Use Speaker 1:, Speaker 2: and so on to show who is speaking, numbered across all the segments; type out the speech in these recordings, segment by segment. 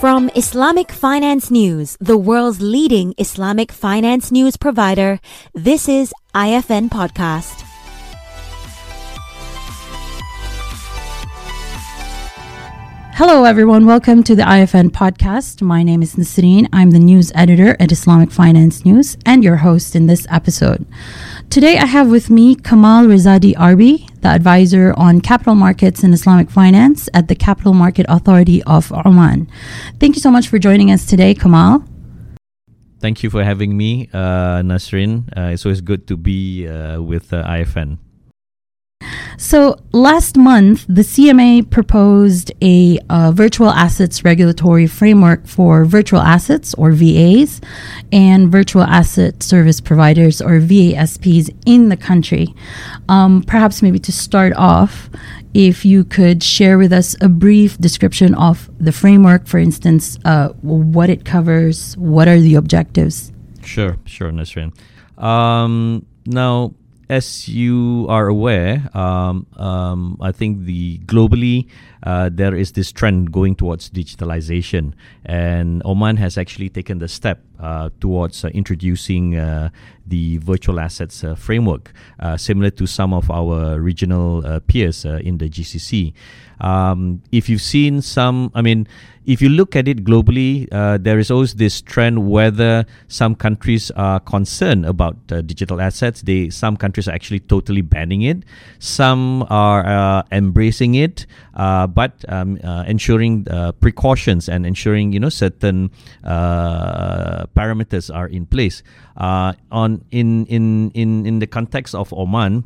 Speaker 1: From Islamic Finance News, the world's leading Islamic finance news provider, this is IFN Podcast.
Speaker 2: Hello, everyone. Welcome to the IFN podcast. My name is Nessreen. I'm the news editor at Islamic Finance News and your host in this episode. Today, I have with me Kemal Rizadi Arbi, the advisor on capital markets and Islamic finance at the Capital Market Authority of Oman. Thank you so much for joining us today, Kamal.
Speaker 3: Thank you for having me, uh, Nessreen. Uh, it's always good to be uh, with uh, IFN.
Speaker 2: So last month, the CMA proposed a uh, virtual assets regulatory framework for virtual assets or VAs and virtual asset service providers or VASPs in the country. Um, perhaps maybe to start off, if you could share with us a brief description of the framework, for instance, uh, what it covers, what are the objectives?
Speaker 3: Sure, sure, Nessreen. Um, now, as you are aware, um, um, I think the globally uh, there is this trend going towards digitalization, and Oman has actually taken the step uh, towards uh, introducing uh, the virtual assets uh, framework, similar to some of our regional peers in the GCC. Um, if you've seen some, I mean, if you look at it globally, uh, there is always this trend whether some countries are concerned about uh, digital assets. They some countries are actually totally banning it. Some are uh, embracing it, but um, uh, ensuring uh, precautions and ensuring you know certain parameters are in place. on in in in in the context of Oman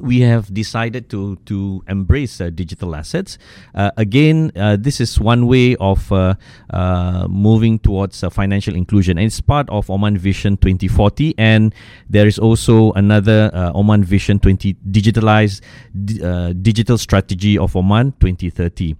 Speaker 3: we have decided to to embrace uh, digital assets. Uh, again, uh, this is one way of uh, uh, moving towards financial inclusion, and it's part of Oman Vision 2040. And there is also another uh, Oman Vision 20 digitalized digital strategy of Oman 2030.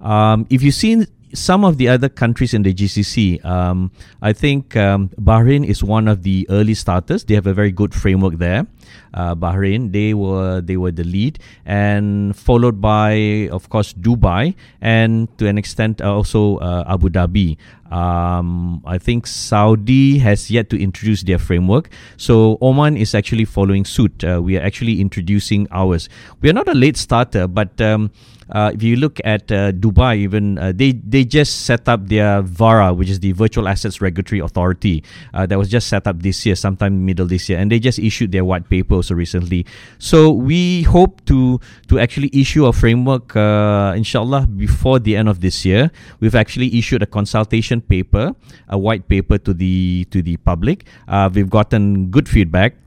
Speaker 3: Um, if you've seen some of the other countries in the GCC, um, I think um, Bahrain is one of the early starters. They have a very good framework there. Uh, Bahrain, they were they were the lead, and followed by, of course, Dubai, and to an extent also uh, Abu Dhabi. Um, I think Saudi has yet to introduce their framework. So Oman is actually following suit. Uh, we are actually introducing ours. We are not a late starter, but um, uh, if you look at uh, Dubai, even uh, they they just set up their VARA, which is the Virtual Assets Regulatory Authority, uh, that was just set up this year, sometime middle this year, and they just issued their white paper also recently. So we hope to to actually issue a framework, uh, inshallah, before the end of this year. We've actually issued a consultation paper, a white paper to the to the public. Uh, we've gotten good feedback.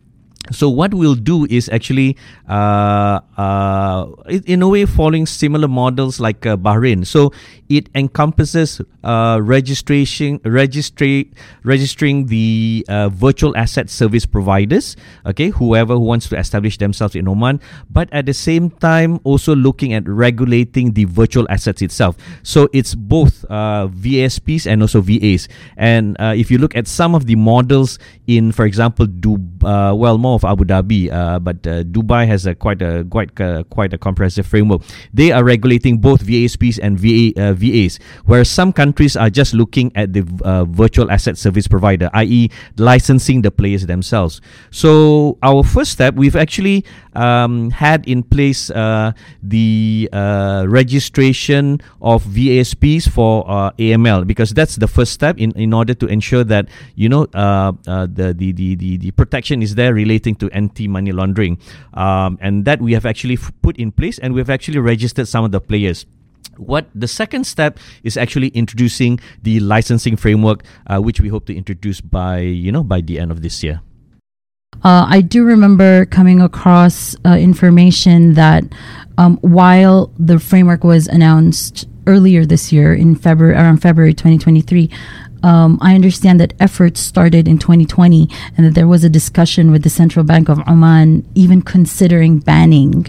Speaker 3: So what we'll do is actually, uh, uh, in a way, following similar models like uh, Bahrain. So it encompasses uh, registration, registering the uh, virtual asset service providers. Okay, whoever who wants to establish themselves in Oman, but at the same time also looking at regulating the virtual assets itself. So it's both uh, VASPs and also VAs. And if you look at some of the models in, for example, Dubai, well, more of Abu Dhabi, uh, but uh, Dubai has a quite a quite uh, quite a comprehensive framework. They are regulating both VASPs and VA, VAs, where some countries are just looking at the virtual asset service provider, i.e., licensing the players themselves. So our first step, we've actually um, had in place uh, the registration of VASPs for AML because that's the first step in, in order to ensure that you know the, the, the the the protection is there relating to anti-money laundering, um, and that we have actually f- put in place, and we've actually registered some of the players. What the second step is actually introducing the licensing framework uh, which we hope to introduce by you know by the end of this year
Speaker 2: uh, I do remember coming across uh, information that um, while the framework was announced earlier this year in February around February 2023 um, I understand that efforts started in 2020 and that there was a discussion with the Central Bank of Oman even considering banning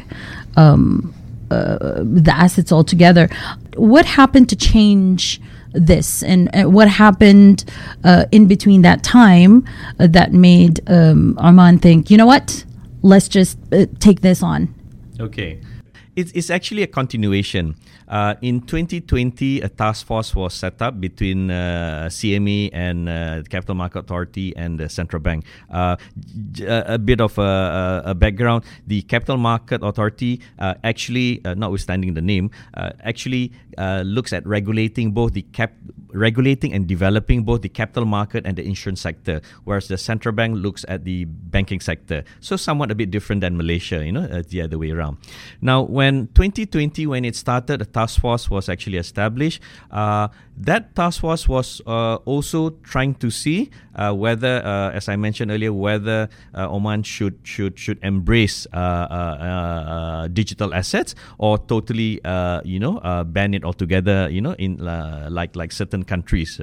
Speaker 2: um, uh, the assets altogether. What happened to change this and uh, what happened uh, in between that time uh, that made um, Oman think, you know what, let's just uh, take this on?
Speaker 3: Okay it's, it's actually a continuation. Uh, in 2020, a task force was set up between uh, CMA and uh, the Capital Market Authority and the central bank. Uh, a bit of a, a, background: the Capital Market Authority uh, actually, uh, notwithstanding the name, actually looks at regulating both the cap regulating and developing both the capital market and the insurance sector, whereas the central bank looks at the banking sector. So somewhat a bit different than Malaysia, you know, uh, the other way around. Now, when 2020, when it started, task force was actually established. Uh, that task force was uh, also trying to see uh, whether, uh, as I mentioned earlier, whether uh, Oman should should should embrace digital assets or totally, you know, ban it altogether. You know, in like like certain countries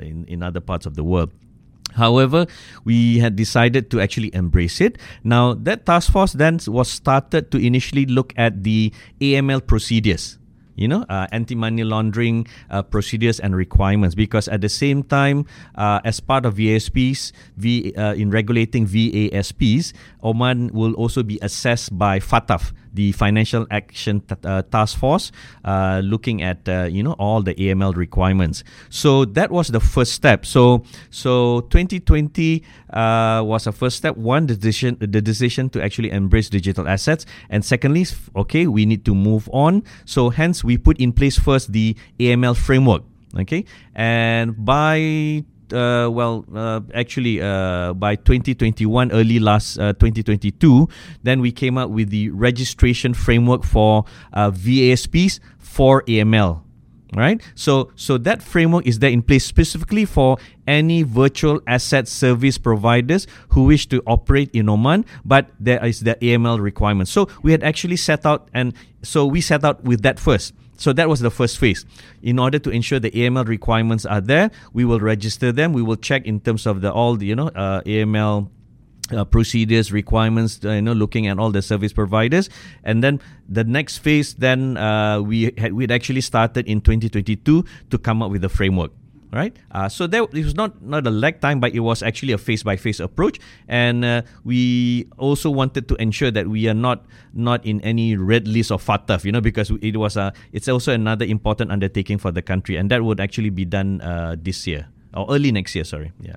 Speaker 3: in in other parts of the world. However, we had decided to actually embrace it. Now, that task force then was started to initially look at the AML procedures you know, uh, anti-money laundering uh, procedures and requirements. Because at the same time, uh, as part of VASPs, v, uh, in regulating VASPs, Oman will also be assessed by FATF, the Financial Action t- uh, Task Force, uh, looking at you know all the AML requirements. So that was the first step. So so 2020 was a first step. One, the decision the decision to actually embrace digital assets, and secondly, okay, we need to move on. So hence we put in place first the AML framework. Okay, and by uh, well, uh, actually, uh, by 2021, early last uh, 2022, then we came up with the registration framework for uh, VASPs for AML right? So so that framework is there in place specifically for any virtual asset service providers who wish to operate in Oman but there is the AML requirement. So we had actually set out and so we set out with that first so that was the first phase. In order to ensure the AML requirements are there, we will register them. We will check in terms of the all the you know uh, AML uh, procedures, requirements, uh, you know, looking at all the service providers, and then the next phase, then uh, we had we'd actually started in 2022 to come up with a framework right? Uh, so that it was not not a lag time, but it was actually a phase by phase approach, and uh, we also wanted to ensure that we are not not in any red list of FATF, you know, because it was a it's also another important undertaking for the country, and that would actually be done uh, this year or early next year. Sorry, yeah.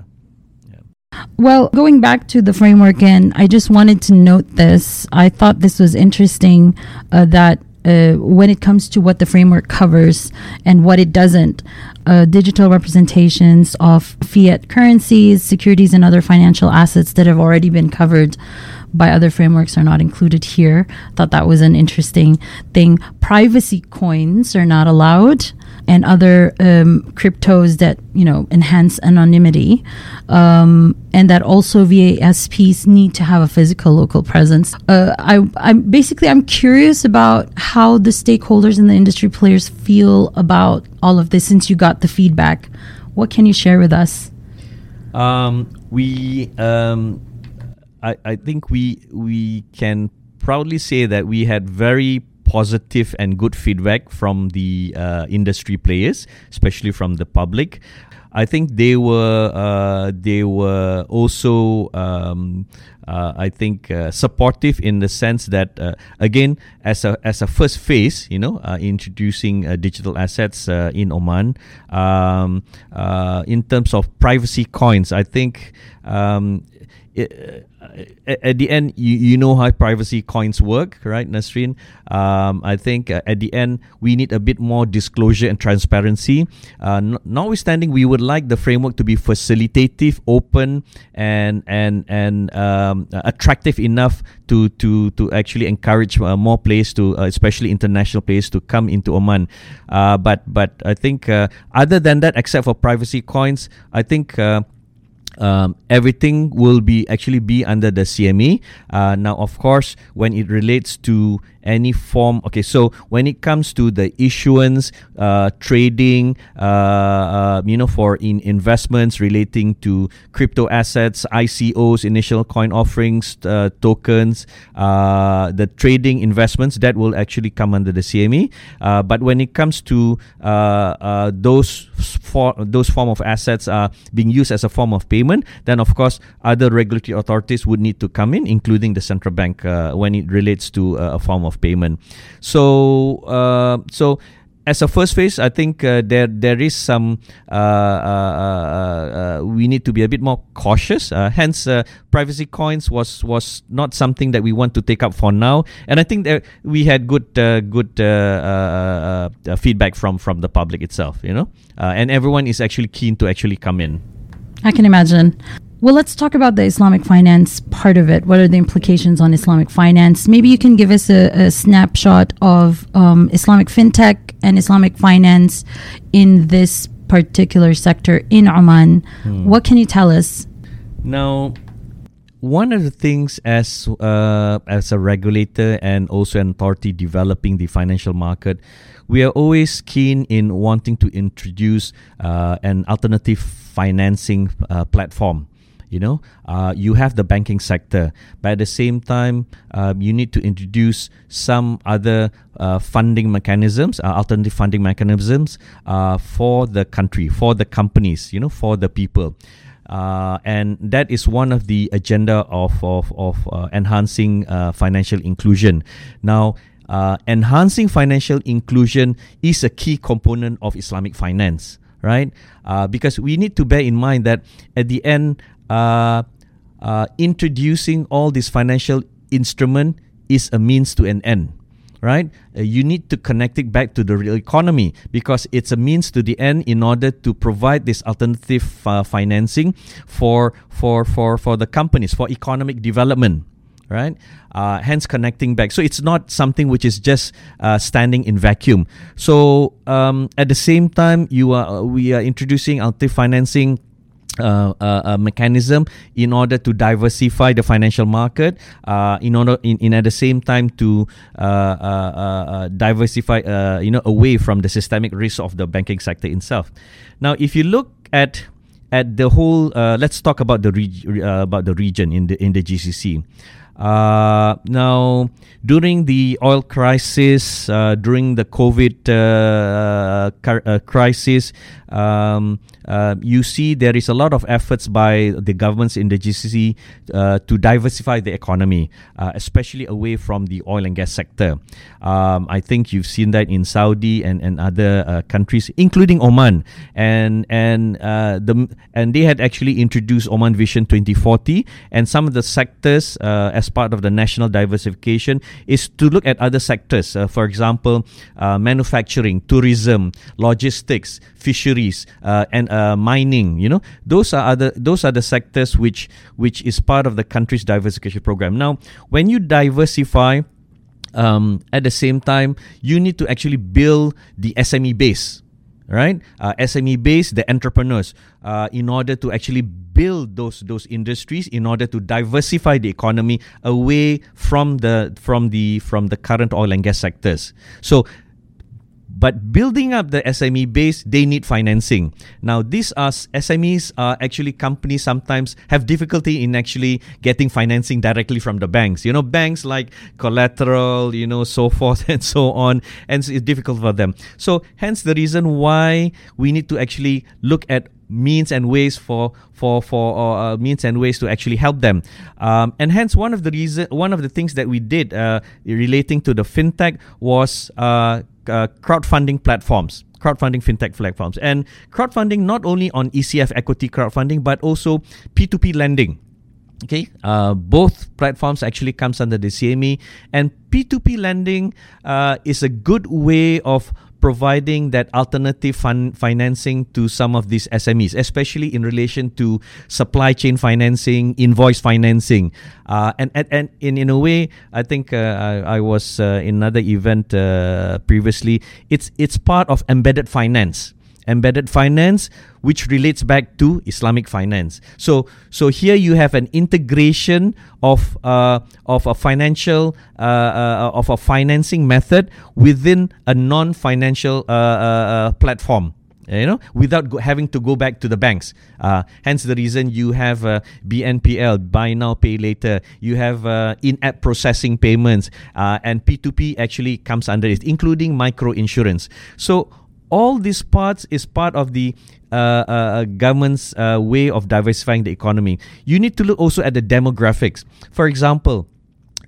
Speaker 2: Well, going back to the framework, and I just wanted to note this. I thought this was interesting uh, that uh, when it comes to what the framework covers and what it doesn't. Uh, digital representations of fiat currencies, securities, and other financial assets that have already been covered by other frameworks are not included here. Thought that was an interesting thing. Privacy coins are not allowed and other um, cryptos that you know enhance anonymity, um, and that also VASPs need to have a physical local presence. Uh, I, I'm basically I'm curious about how the stakeholders and the industry players feel about all of this since you got the feedback. What can you share with us?
Speaker 3: Um, we, um, I, I think we we can proudly say that we had very positive and good feedback from the uh, industry players, especially from the public. I think they were uh, they were also um, uh, I think uh, supportive in the sense that uh, again as a as a first phase you know uh, introducing uh, digital assets in Oman um, in terms of privacy coins I think um, it, at the end, you, you know how privacy coins work, right, Nessreen? Um, I think uh, at the end, we need a bit more disclosure and transparency. Uh, n- notwithstanding, we would like the framework to be facilitative, open, and and and um, attractive enough to to to actually encourage uh, more players to, uh, especially international players, to come into Oman. Uh, but but I think uh, other than that, except for privacy coins, I think um, everything will be actually be under the CMA. Uh, now, of course, when it relates to any form. Okay, so when it comes to the issuance, uh, trading, uh, uh, you know, for in investments relating to crypto assets, ICOs, initial coin offerings, uh, tokens, uh, the trading investments that will actually come under the CMA. Uh, but when it comes to those for those form of assets are being used as a form of payment, then of course other regulatory authorities would need to come in, including the central bank, uh, when it relates to uh, a form of payment. So uh, so as a first phase, I think uh, there there is some uh, uh, uh we need to be a bit more cautious. hence, privacy coins was was not something that we want to take up for now. And I think that we had good good feedback from from the public itself. You know, and everyone is actually keen to actually come in.
Speaker 2: I can imagine. Well, let's talk about the Islamic finance part of it. What are the implications on Islamic finance? Maybe you can give us a, a snapshot of um, Islamic fintech and Islamic finance in this particular sector in Oman. Hmm. What can you tell us?
Speaker 3: Now, one of the things as uh, as a regulator and also an authority developing the financial market, we are always keen in wanting to introduce uh, an alternative financing uh, platform you know? Uh, you have the banking sector. But at the same time um, you need to introduce some other uh, funding mechanisms uh, alternative funding mechanisms uh, for the country for the companies you know for the people. Uh, and that is one of the agenda of of, of uh, enhancing financial inclusion. Now enhancing financial inclusion is a key component of Islamic finance right? Uh, because we need to bear in mind that at the end, uh, uh, introducing all this financial instrument is a means to an end right uh, you need to connect it back to the real economy because it's a means to the end in order to provide this alternative uh, financing for for for for the companies for economic development right uh, hence connecting back so it's not something which is just uh, standing in vacuum so um, at the same time you are we are introducing alternative financing uh, uh, a mechanism in order to diversify the financial market, uh, in order in, in at the same time to uh, uh, diversify, you know, away from the systemic risk of the banking sector itself. Now, if you look at at the whole, let's talk about the about the region in the in the GCC. Uh, now, during the oil crisis, uh, during the COVID uh, car- crisis, um, uh, you see there is a lot of efforts by the governments in the GCC uh, to diversify the economy, uh, especially away from the oil and gas sector. Um, I think you've seen that in Saudi and, and other uh, countries, including Oman, and and uh, the and they had actually introduced Oman Vision 2040, and some of the sectors uh, as part of the national diversification is to look at other sectors. for example, manufacturing, tourism, logistics, fisheries, and uh, mining. You know, those are other those are the sectors which which is part of the country's diversification program. Now, when you diversify. Um, at the same time, you need to actually build the SME base, right? Uh, SME base, the entrepreneurs, uh, in order to actually build those those industries, in order to diversify the economy away from the from the from the current oil and gas sectors. So but building up the SME base, they need financing. Now, these are SMEs are actually companies sometimes have difficulty in actually getting financing directly from the banks. You know, banks like collateral, you know, so forth and so on, and it's difficult for them. So, hence the reason why we need to actually look at means and ways for for for uh, means and ways to actually help them um, and hence one of the reason one of the things that we did uh, relating to the fintech was uh, uh, crowdfunding platforms crowdfunding fintech platforms. And crowdfunding not only on ECF equity crowdfunding but also P2P lending. Okay uh, both platforms actually comes under the CMA and P2P lending uh, is a good way of providing that alternative fund financing to some of these SMEs, especially in relation to supply chain financing, invoice financing, uh, and, and and in in a way, I think uh, I, I, was uh, in another event uh, previously. It's it's part of embedded finance embedded finance which relates back to islamic finance. So so here you have an integration of uh, of a financial uh, uh, of a financing method within a non-financial uh, uh, uh, platform you know without go- having to go back to the banks. Hence the reason you have bnpl buy now pay later. You have in-app processing payments and p2p actually comes under it including micro insurance. So all these parts is part of the uh, uh, uh, government's uh, way of diversifying the economy. You need to look also at the demographics. For example,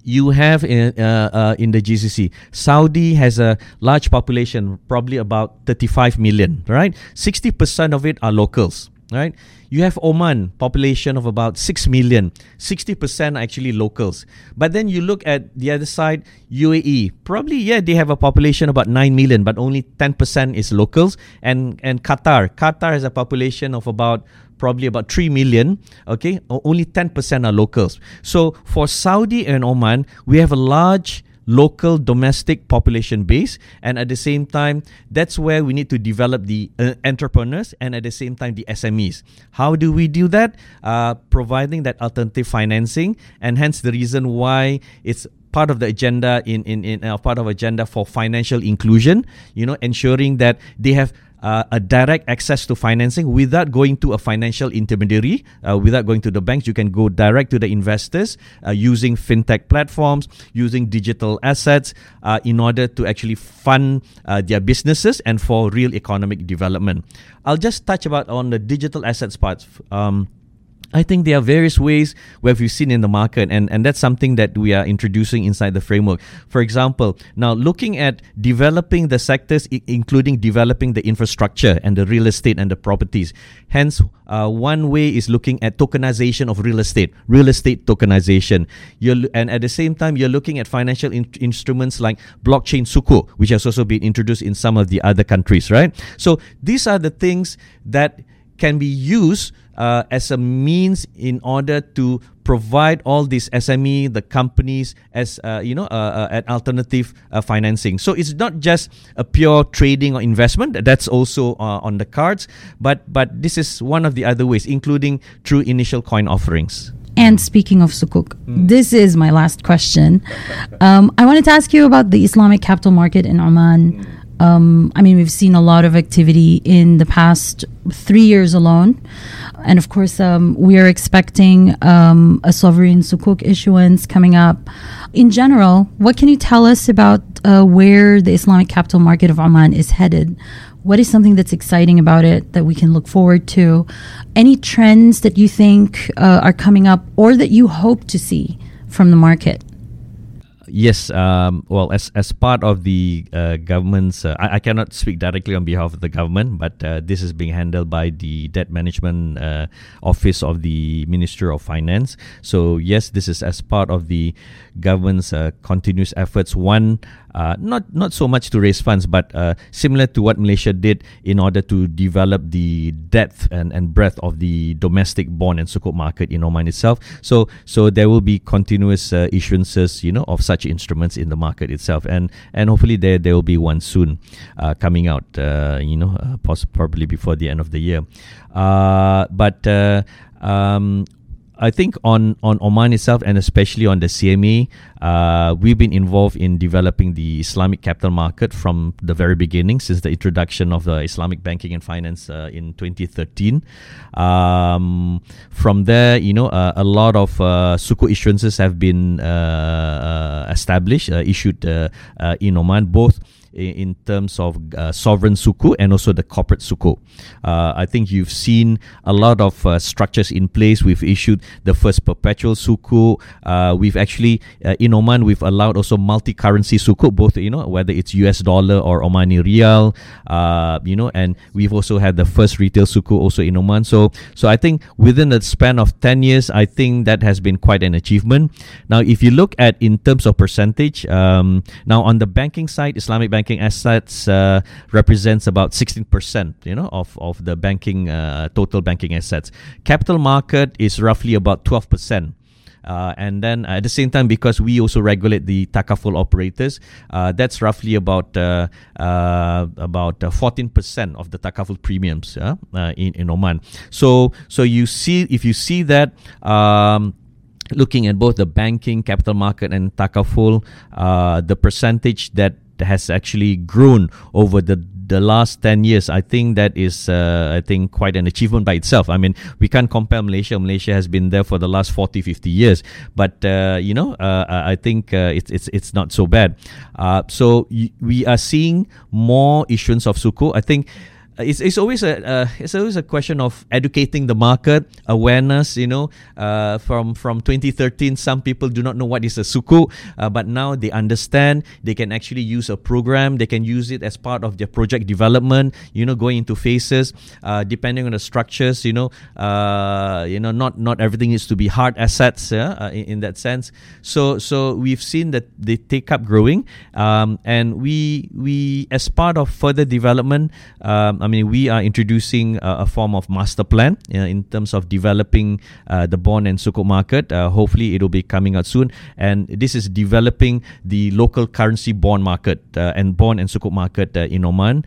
Speaker 3: you have in, uh, uh, in the GCC. Saudi has a large population, probably about 35 million, right? 60% of it are locals, right? You have Oman, population of about 6 million. 60% are actually locals. But then you look at the other side, UAE. Probably, yeah, they have a population about 9 million, but only 10% is locals. And, and Qatar. Qatar has a population of about probably about 3 million okay only 10% are locals so for saudi and oman we have a large local domestic population base and at the same time that's where we need to develop the uh, entrepreneurs and at the same time the smes how do we do that? Uh, providing that alternative financing and hence the reason why it's part of the agenda in in, in uh, part of agenda for financial inclusion you know ensuring that they have uh, a direct access to financing without going to a financial intermediary, uh, without going to the banks. You can go direct to the investors uh, using fintech platforms, using digital assets uh, in order to actually fund uh, their businesses and for real economic development. I'll just touch about on the digital assets part. Um, I think there are various ways where we've seen in the market, and, and that's something that we are introducing inside the framework. For example, now looking at developing the sectors, I- including developing the infrastructure and the real estate and the properties. Hence, uh, one way is looking at tokenization of real estate, real estate tokenization. You're, and at the same time, you're looking at financial in- instruments like blockchain sukuk, which has also been introduced in some of the other countries, right? So these are the things that can be used uh, as a means in order to provide all these SME, the companies, as uh, you know, uh, uh, an alternative uh, financing. So it's not just a pure trading or investment. That's also uh, on the cards. But but this is one of the other ways, including through initial coin offerings.
Speaker 2: And speaking of sukuk, this is my last question. Um, I wanted to ask you about the Islamic capital market in Oman. Um, I mean, we've seen a lot of activity in the past three years alone. And of course, um, we are expecting um, a sovereign sukuk issuance coming up. In general, what can you tell us about uh, where the Islamic capital market of Oman is headed? What is something that's exciting about it that we can look forward to? Any trends that you think uh, are coming up or that you hope to see from the market?
Speaker 3: Yes, um, well, as as part of the uh, government's, uh, I, I cannot speak directly on behalf of the government, but uh, this is being handled by the debt management uh, office of the Minister of Finance. So yes, this is as part of the government's uh, continuous efforts. One, uh, not not so much to raise funds, but uh, similar to what Malaysia did in order to develop the depth and, and breadth of the domestic bond and sukuk market in Oman itself. So so there will be continuous uh, issuances, you know, of such instruments in the market itself, and and hopefully there there will be one soon uh, coming out, uh, you know, uh, poss- probably before the end of the year. But um, I think on, on Oman itself and especially on the CMA, uh, we've been involved in developing the Islamic capital market from the very beginning, since the introduction of the Islamic banking and finance uh, in 2013. Um, from there, you know, uh, a lot of uh, sukuk issuances have been uh, uh, established, issued in Oman, both in, in terms of uh, sovereign sukuk and also the corporate sukuk. Uh, I think you've seen a lot of uh, structures in place. We've issued the first perpetual sukuk. Uh, we've actually uh, in Oman we've allowed also multi-currency sukuk, both you know whether it's US dollar or Omani rial. You know, and we've also had the first retail sukuk also in Oman. So so I think within the span of ten years, I think that has been quite an achievement. Now, if you look at in terms of percentage, um, now on the banking side, Islamic banking assets uh, represents about 16%, you know, of, of the banking, uh, total banking assets. Capital market is roughly about 12%. Uh, and then at the same time, because we also regulate the takaful operators, uh, that's roughly about uh, uh, about fourteen percent of the takaful premiums uh, uh, in in Oman. So so you see if you see that. Um, looking at both the banking, capital market, and takaful, uh, the percentage that has actually grown over the the last 10 years i think that is uh, i think quite an achievement by itself. I mean we can't compare malaysia. Malaysia has been there for the last 40 50 years. But uh, you know uh, i think uh, it's it's it's not so bad. Uh, so y- we are seeing more issuance of sukuk i think it's, it's always a uh, it's always a question of educating the market awareness you know uh, from from 2013 some people do not know what is a sukuk uh, but now they understand they can actually use a program they can use it as part of their project development you know going into phases uh, depending on the structures you know uh, you know not not everything needs to be hard assets uh, in, in, that sense. So so we've seen that they take up growing um, and we we as part of further development um, I mean, we are introducing uh, a form of master plan uh, in terms of developing uh, the bond and sukuk market. Uh, hopefully, it will be coming out soon. And this is developing the local currency bond market uh, and bond and sukuk market in Oman.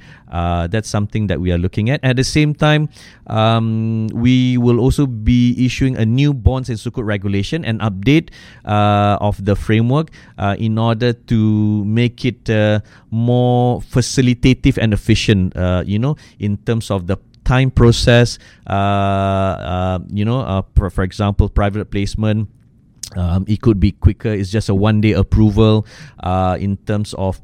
Speaker 3: that's something that we are looking at. At the same time, um, we will also be issuing a new bonds and sukuk regulation and update of the framework in order to make it more facilitative and efficient. you know, in terms of the time process. Uh, uh, you know, uh, for, for example, private placement. Um, it could be quicker. It's just a one day approval uh, in terms of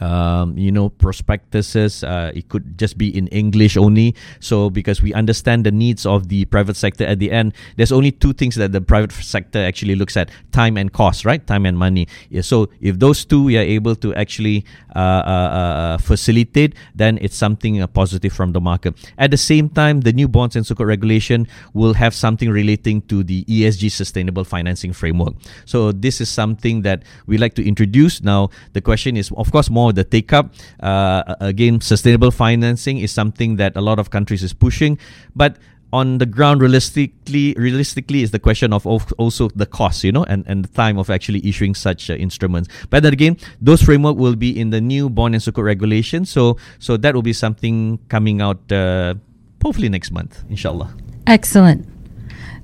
Speaker 3: um, you know prospectuses uh, it could just be in english only. So because we understand the needs of the private sector at the end there's only two things that the private sector actually looks at time and cost right? Time and money. Yeah, so if those two we are able to actually uh, uh, uh facilitate then it's something uh, positive from the market. At the same time the new bonds and sukuk regulation will have something relating to the esg sustainable financing framework. So this is something that we like to introduce. Now the question is of course more more the take up. Uh, again, sustainable financing is something that a lot of countries is pushing, but on the ground realistically realistically is the question of also the cost you know and, and the time of actually issuing such uh, instruments but then again those framework will be in the new bond and sukuk regulation so so that will be something coming out uh, hopefully next month inshallah
Speaker 2: excellent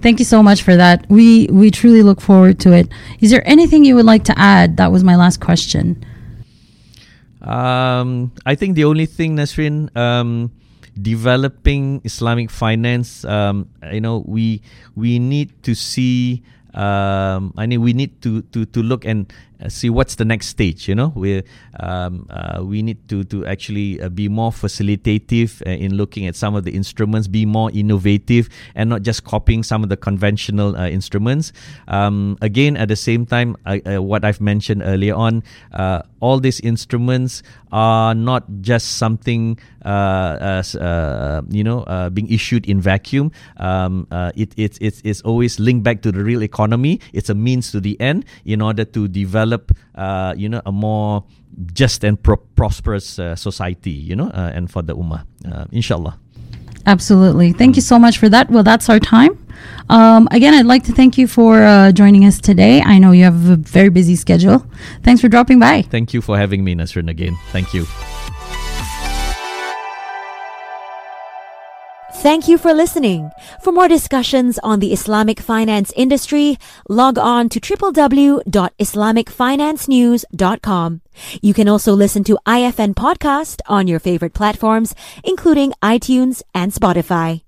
Speaker 2: Thank you so much for that. We we truly look forward to it. Is there anything you would like to add? That was my last question.
Speaker 3: Um, I think the only thing, Nessreen, um, developing Islamic finance, um, you know, we we need to see. Um, I mean, we need to to to look and see what's the next stage. You know, we um, uh, we need to to actually uh, be more facilitative uh, in looking at some of the instruments, be more innovative, and not just copying some of the conventional uh, instruments. Um, again, at the same time, what I've mentioned earlier on, all these instruments are not just something as you know being issued in vacuum. Um, it, it's it's always linked back to the real economy. It's a means to the end in order to develop develop, uh, you know, a more just and pro- prosperous uh, society, you know, uh, and for the ummah, uh, inshallah.
Speaker 2: Absolutely. Thank you so much for that. Well, that's our time. Um, again, I'd like to thank you for uh, joining us today. I know you have a very busy schedule. Thanks for dropping by.
Speaker 3: Thank you for having me, Nessreen, again. Thank you.
Speaker 1: Thank you for listening. For more discussions on the Islamic finance industry, log on to www.islamicfinancenews.com. You can also listen to IFN podcast on your favorite platforms, including iTunes and Spotify.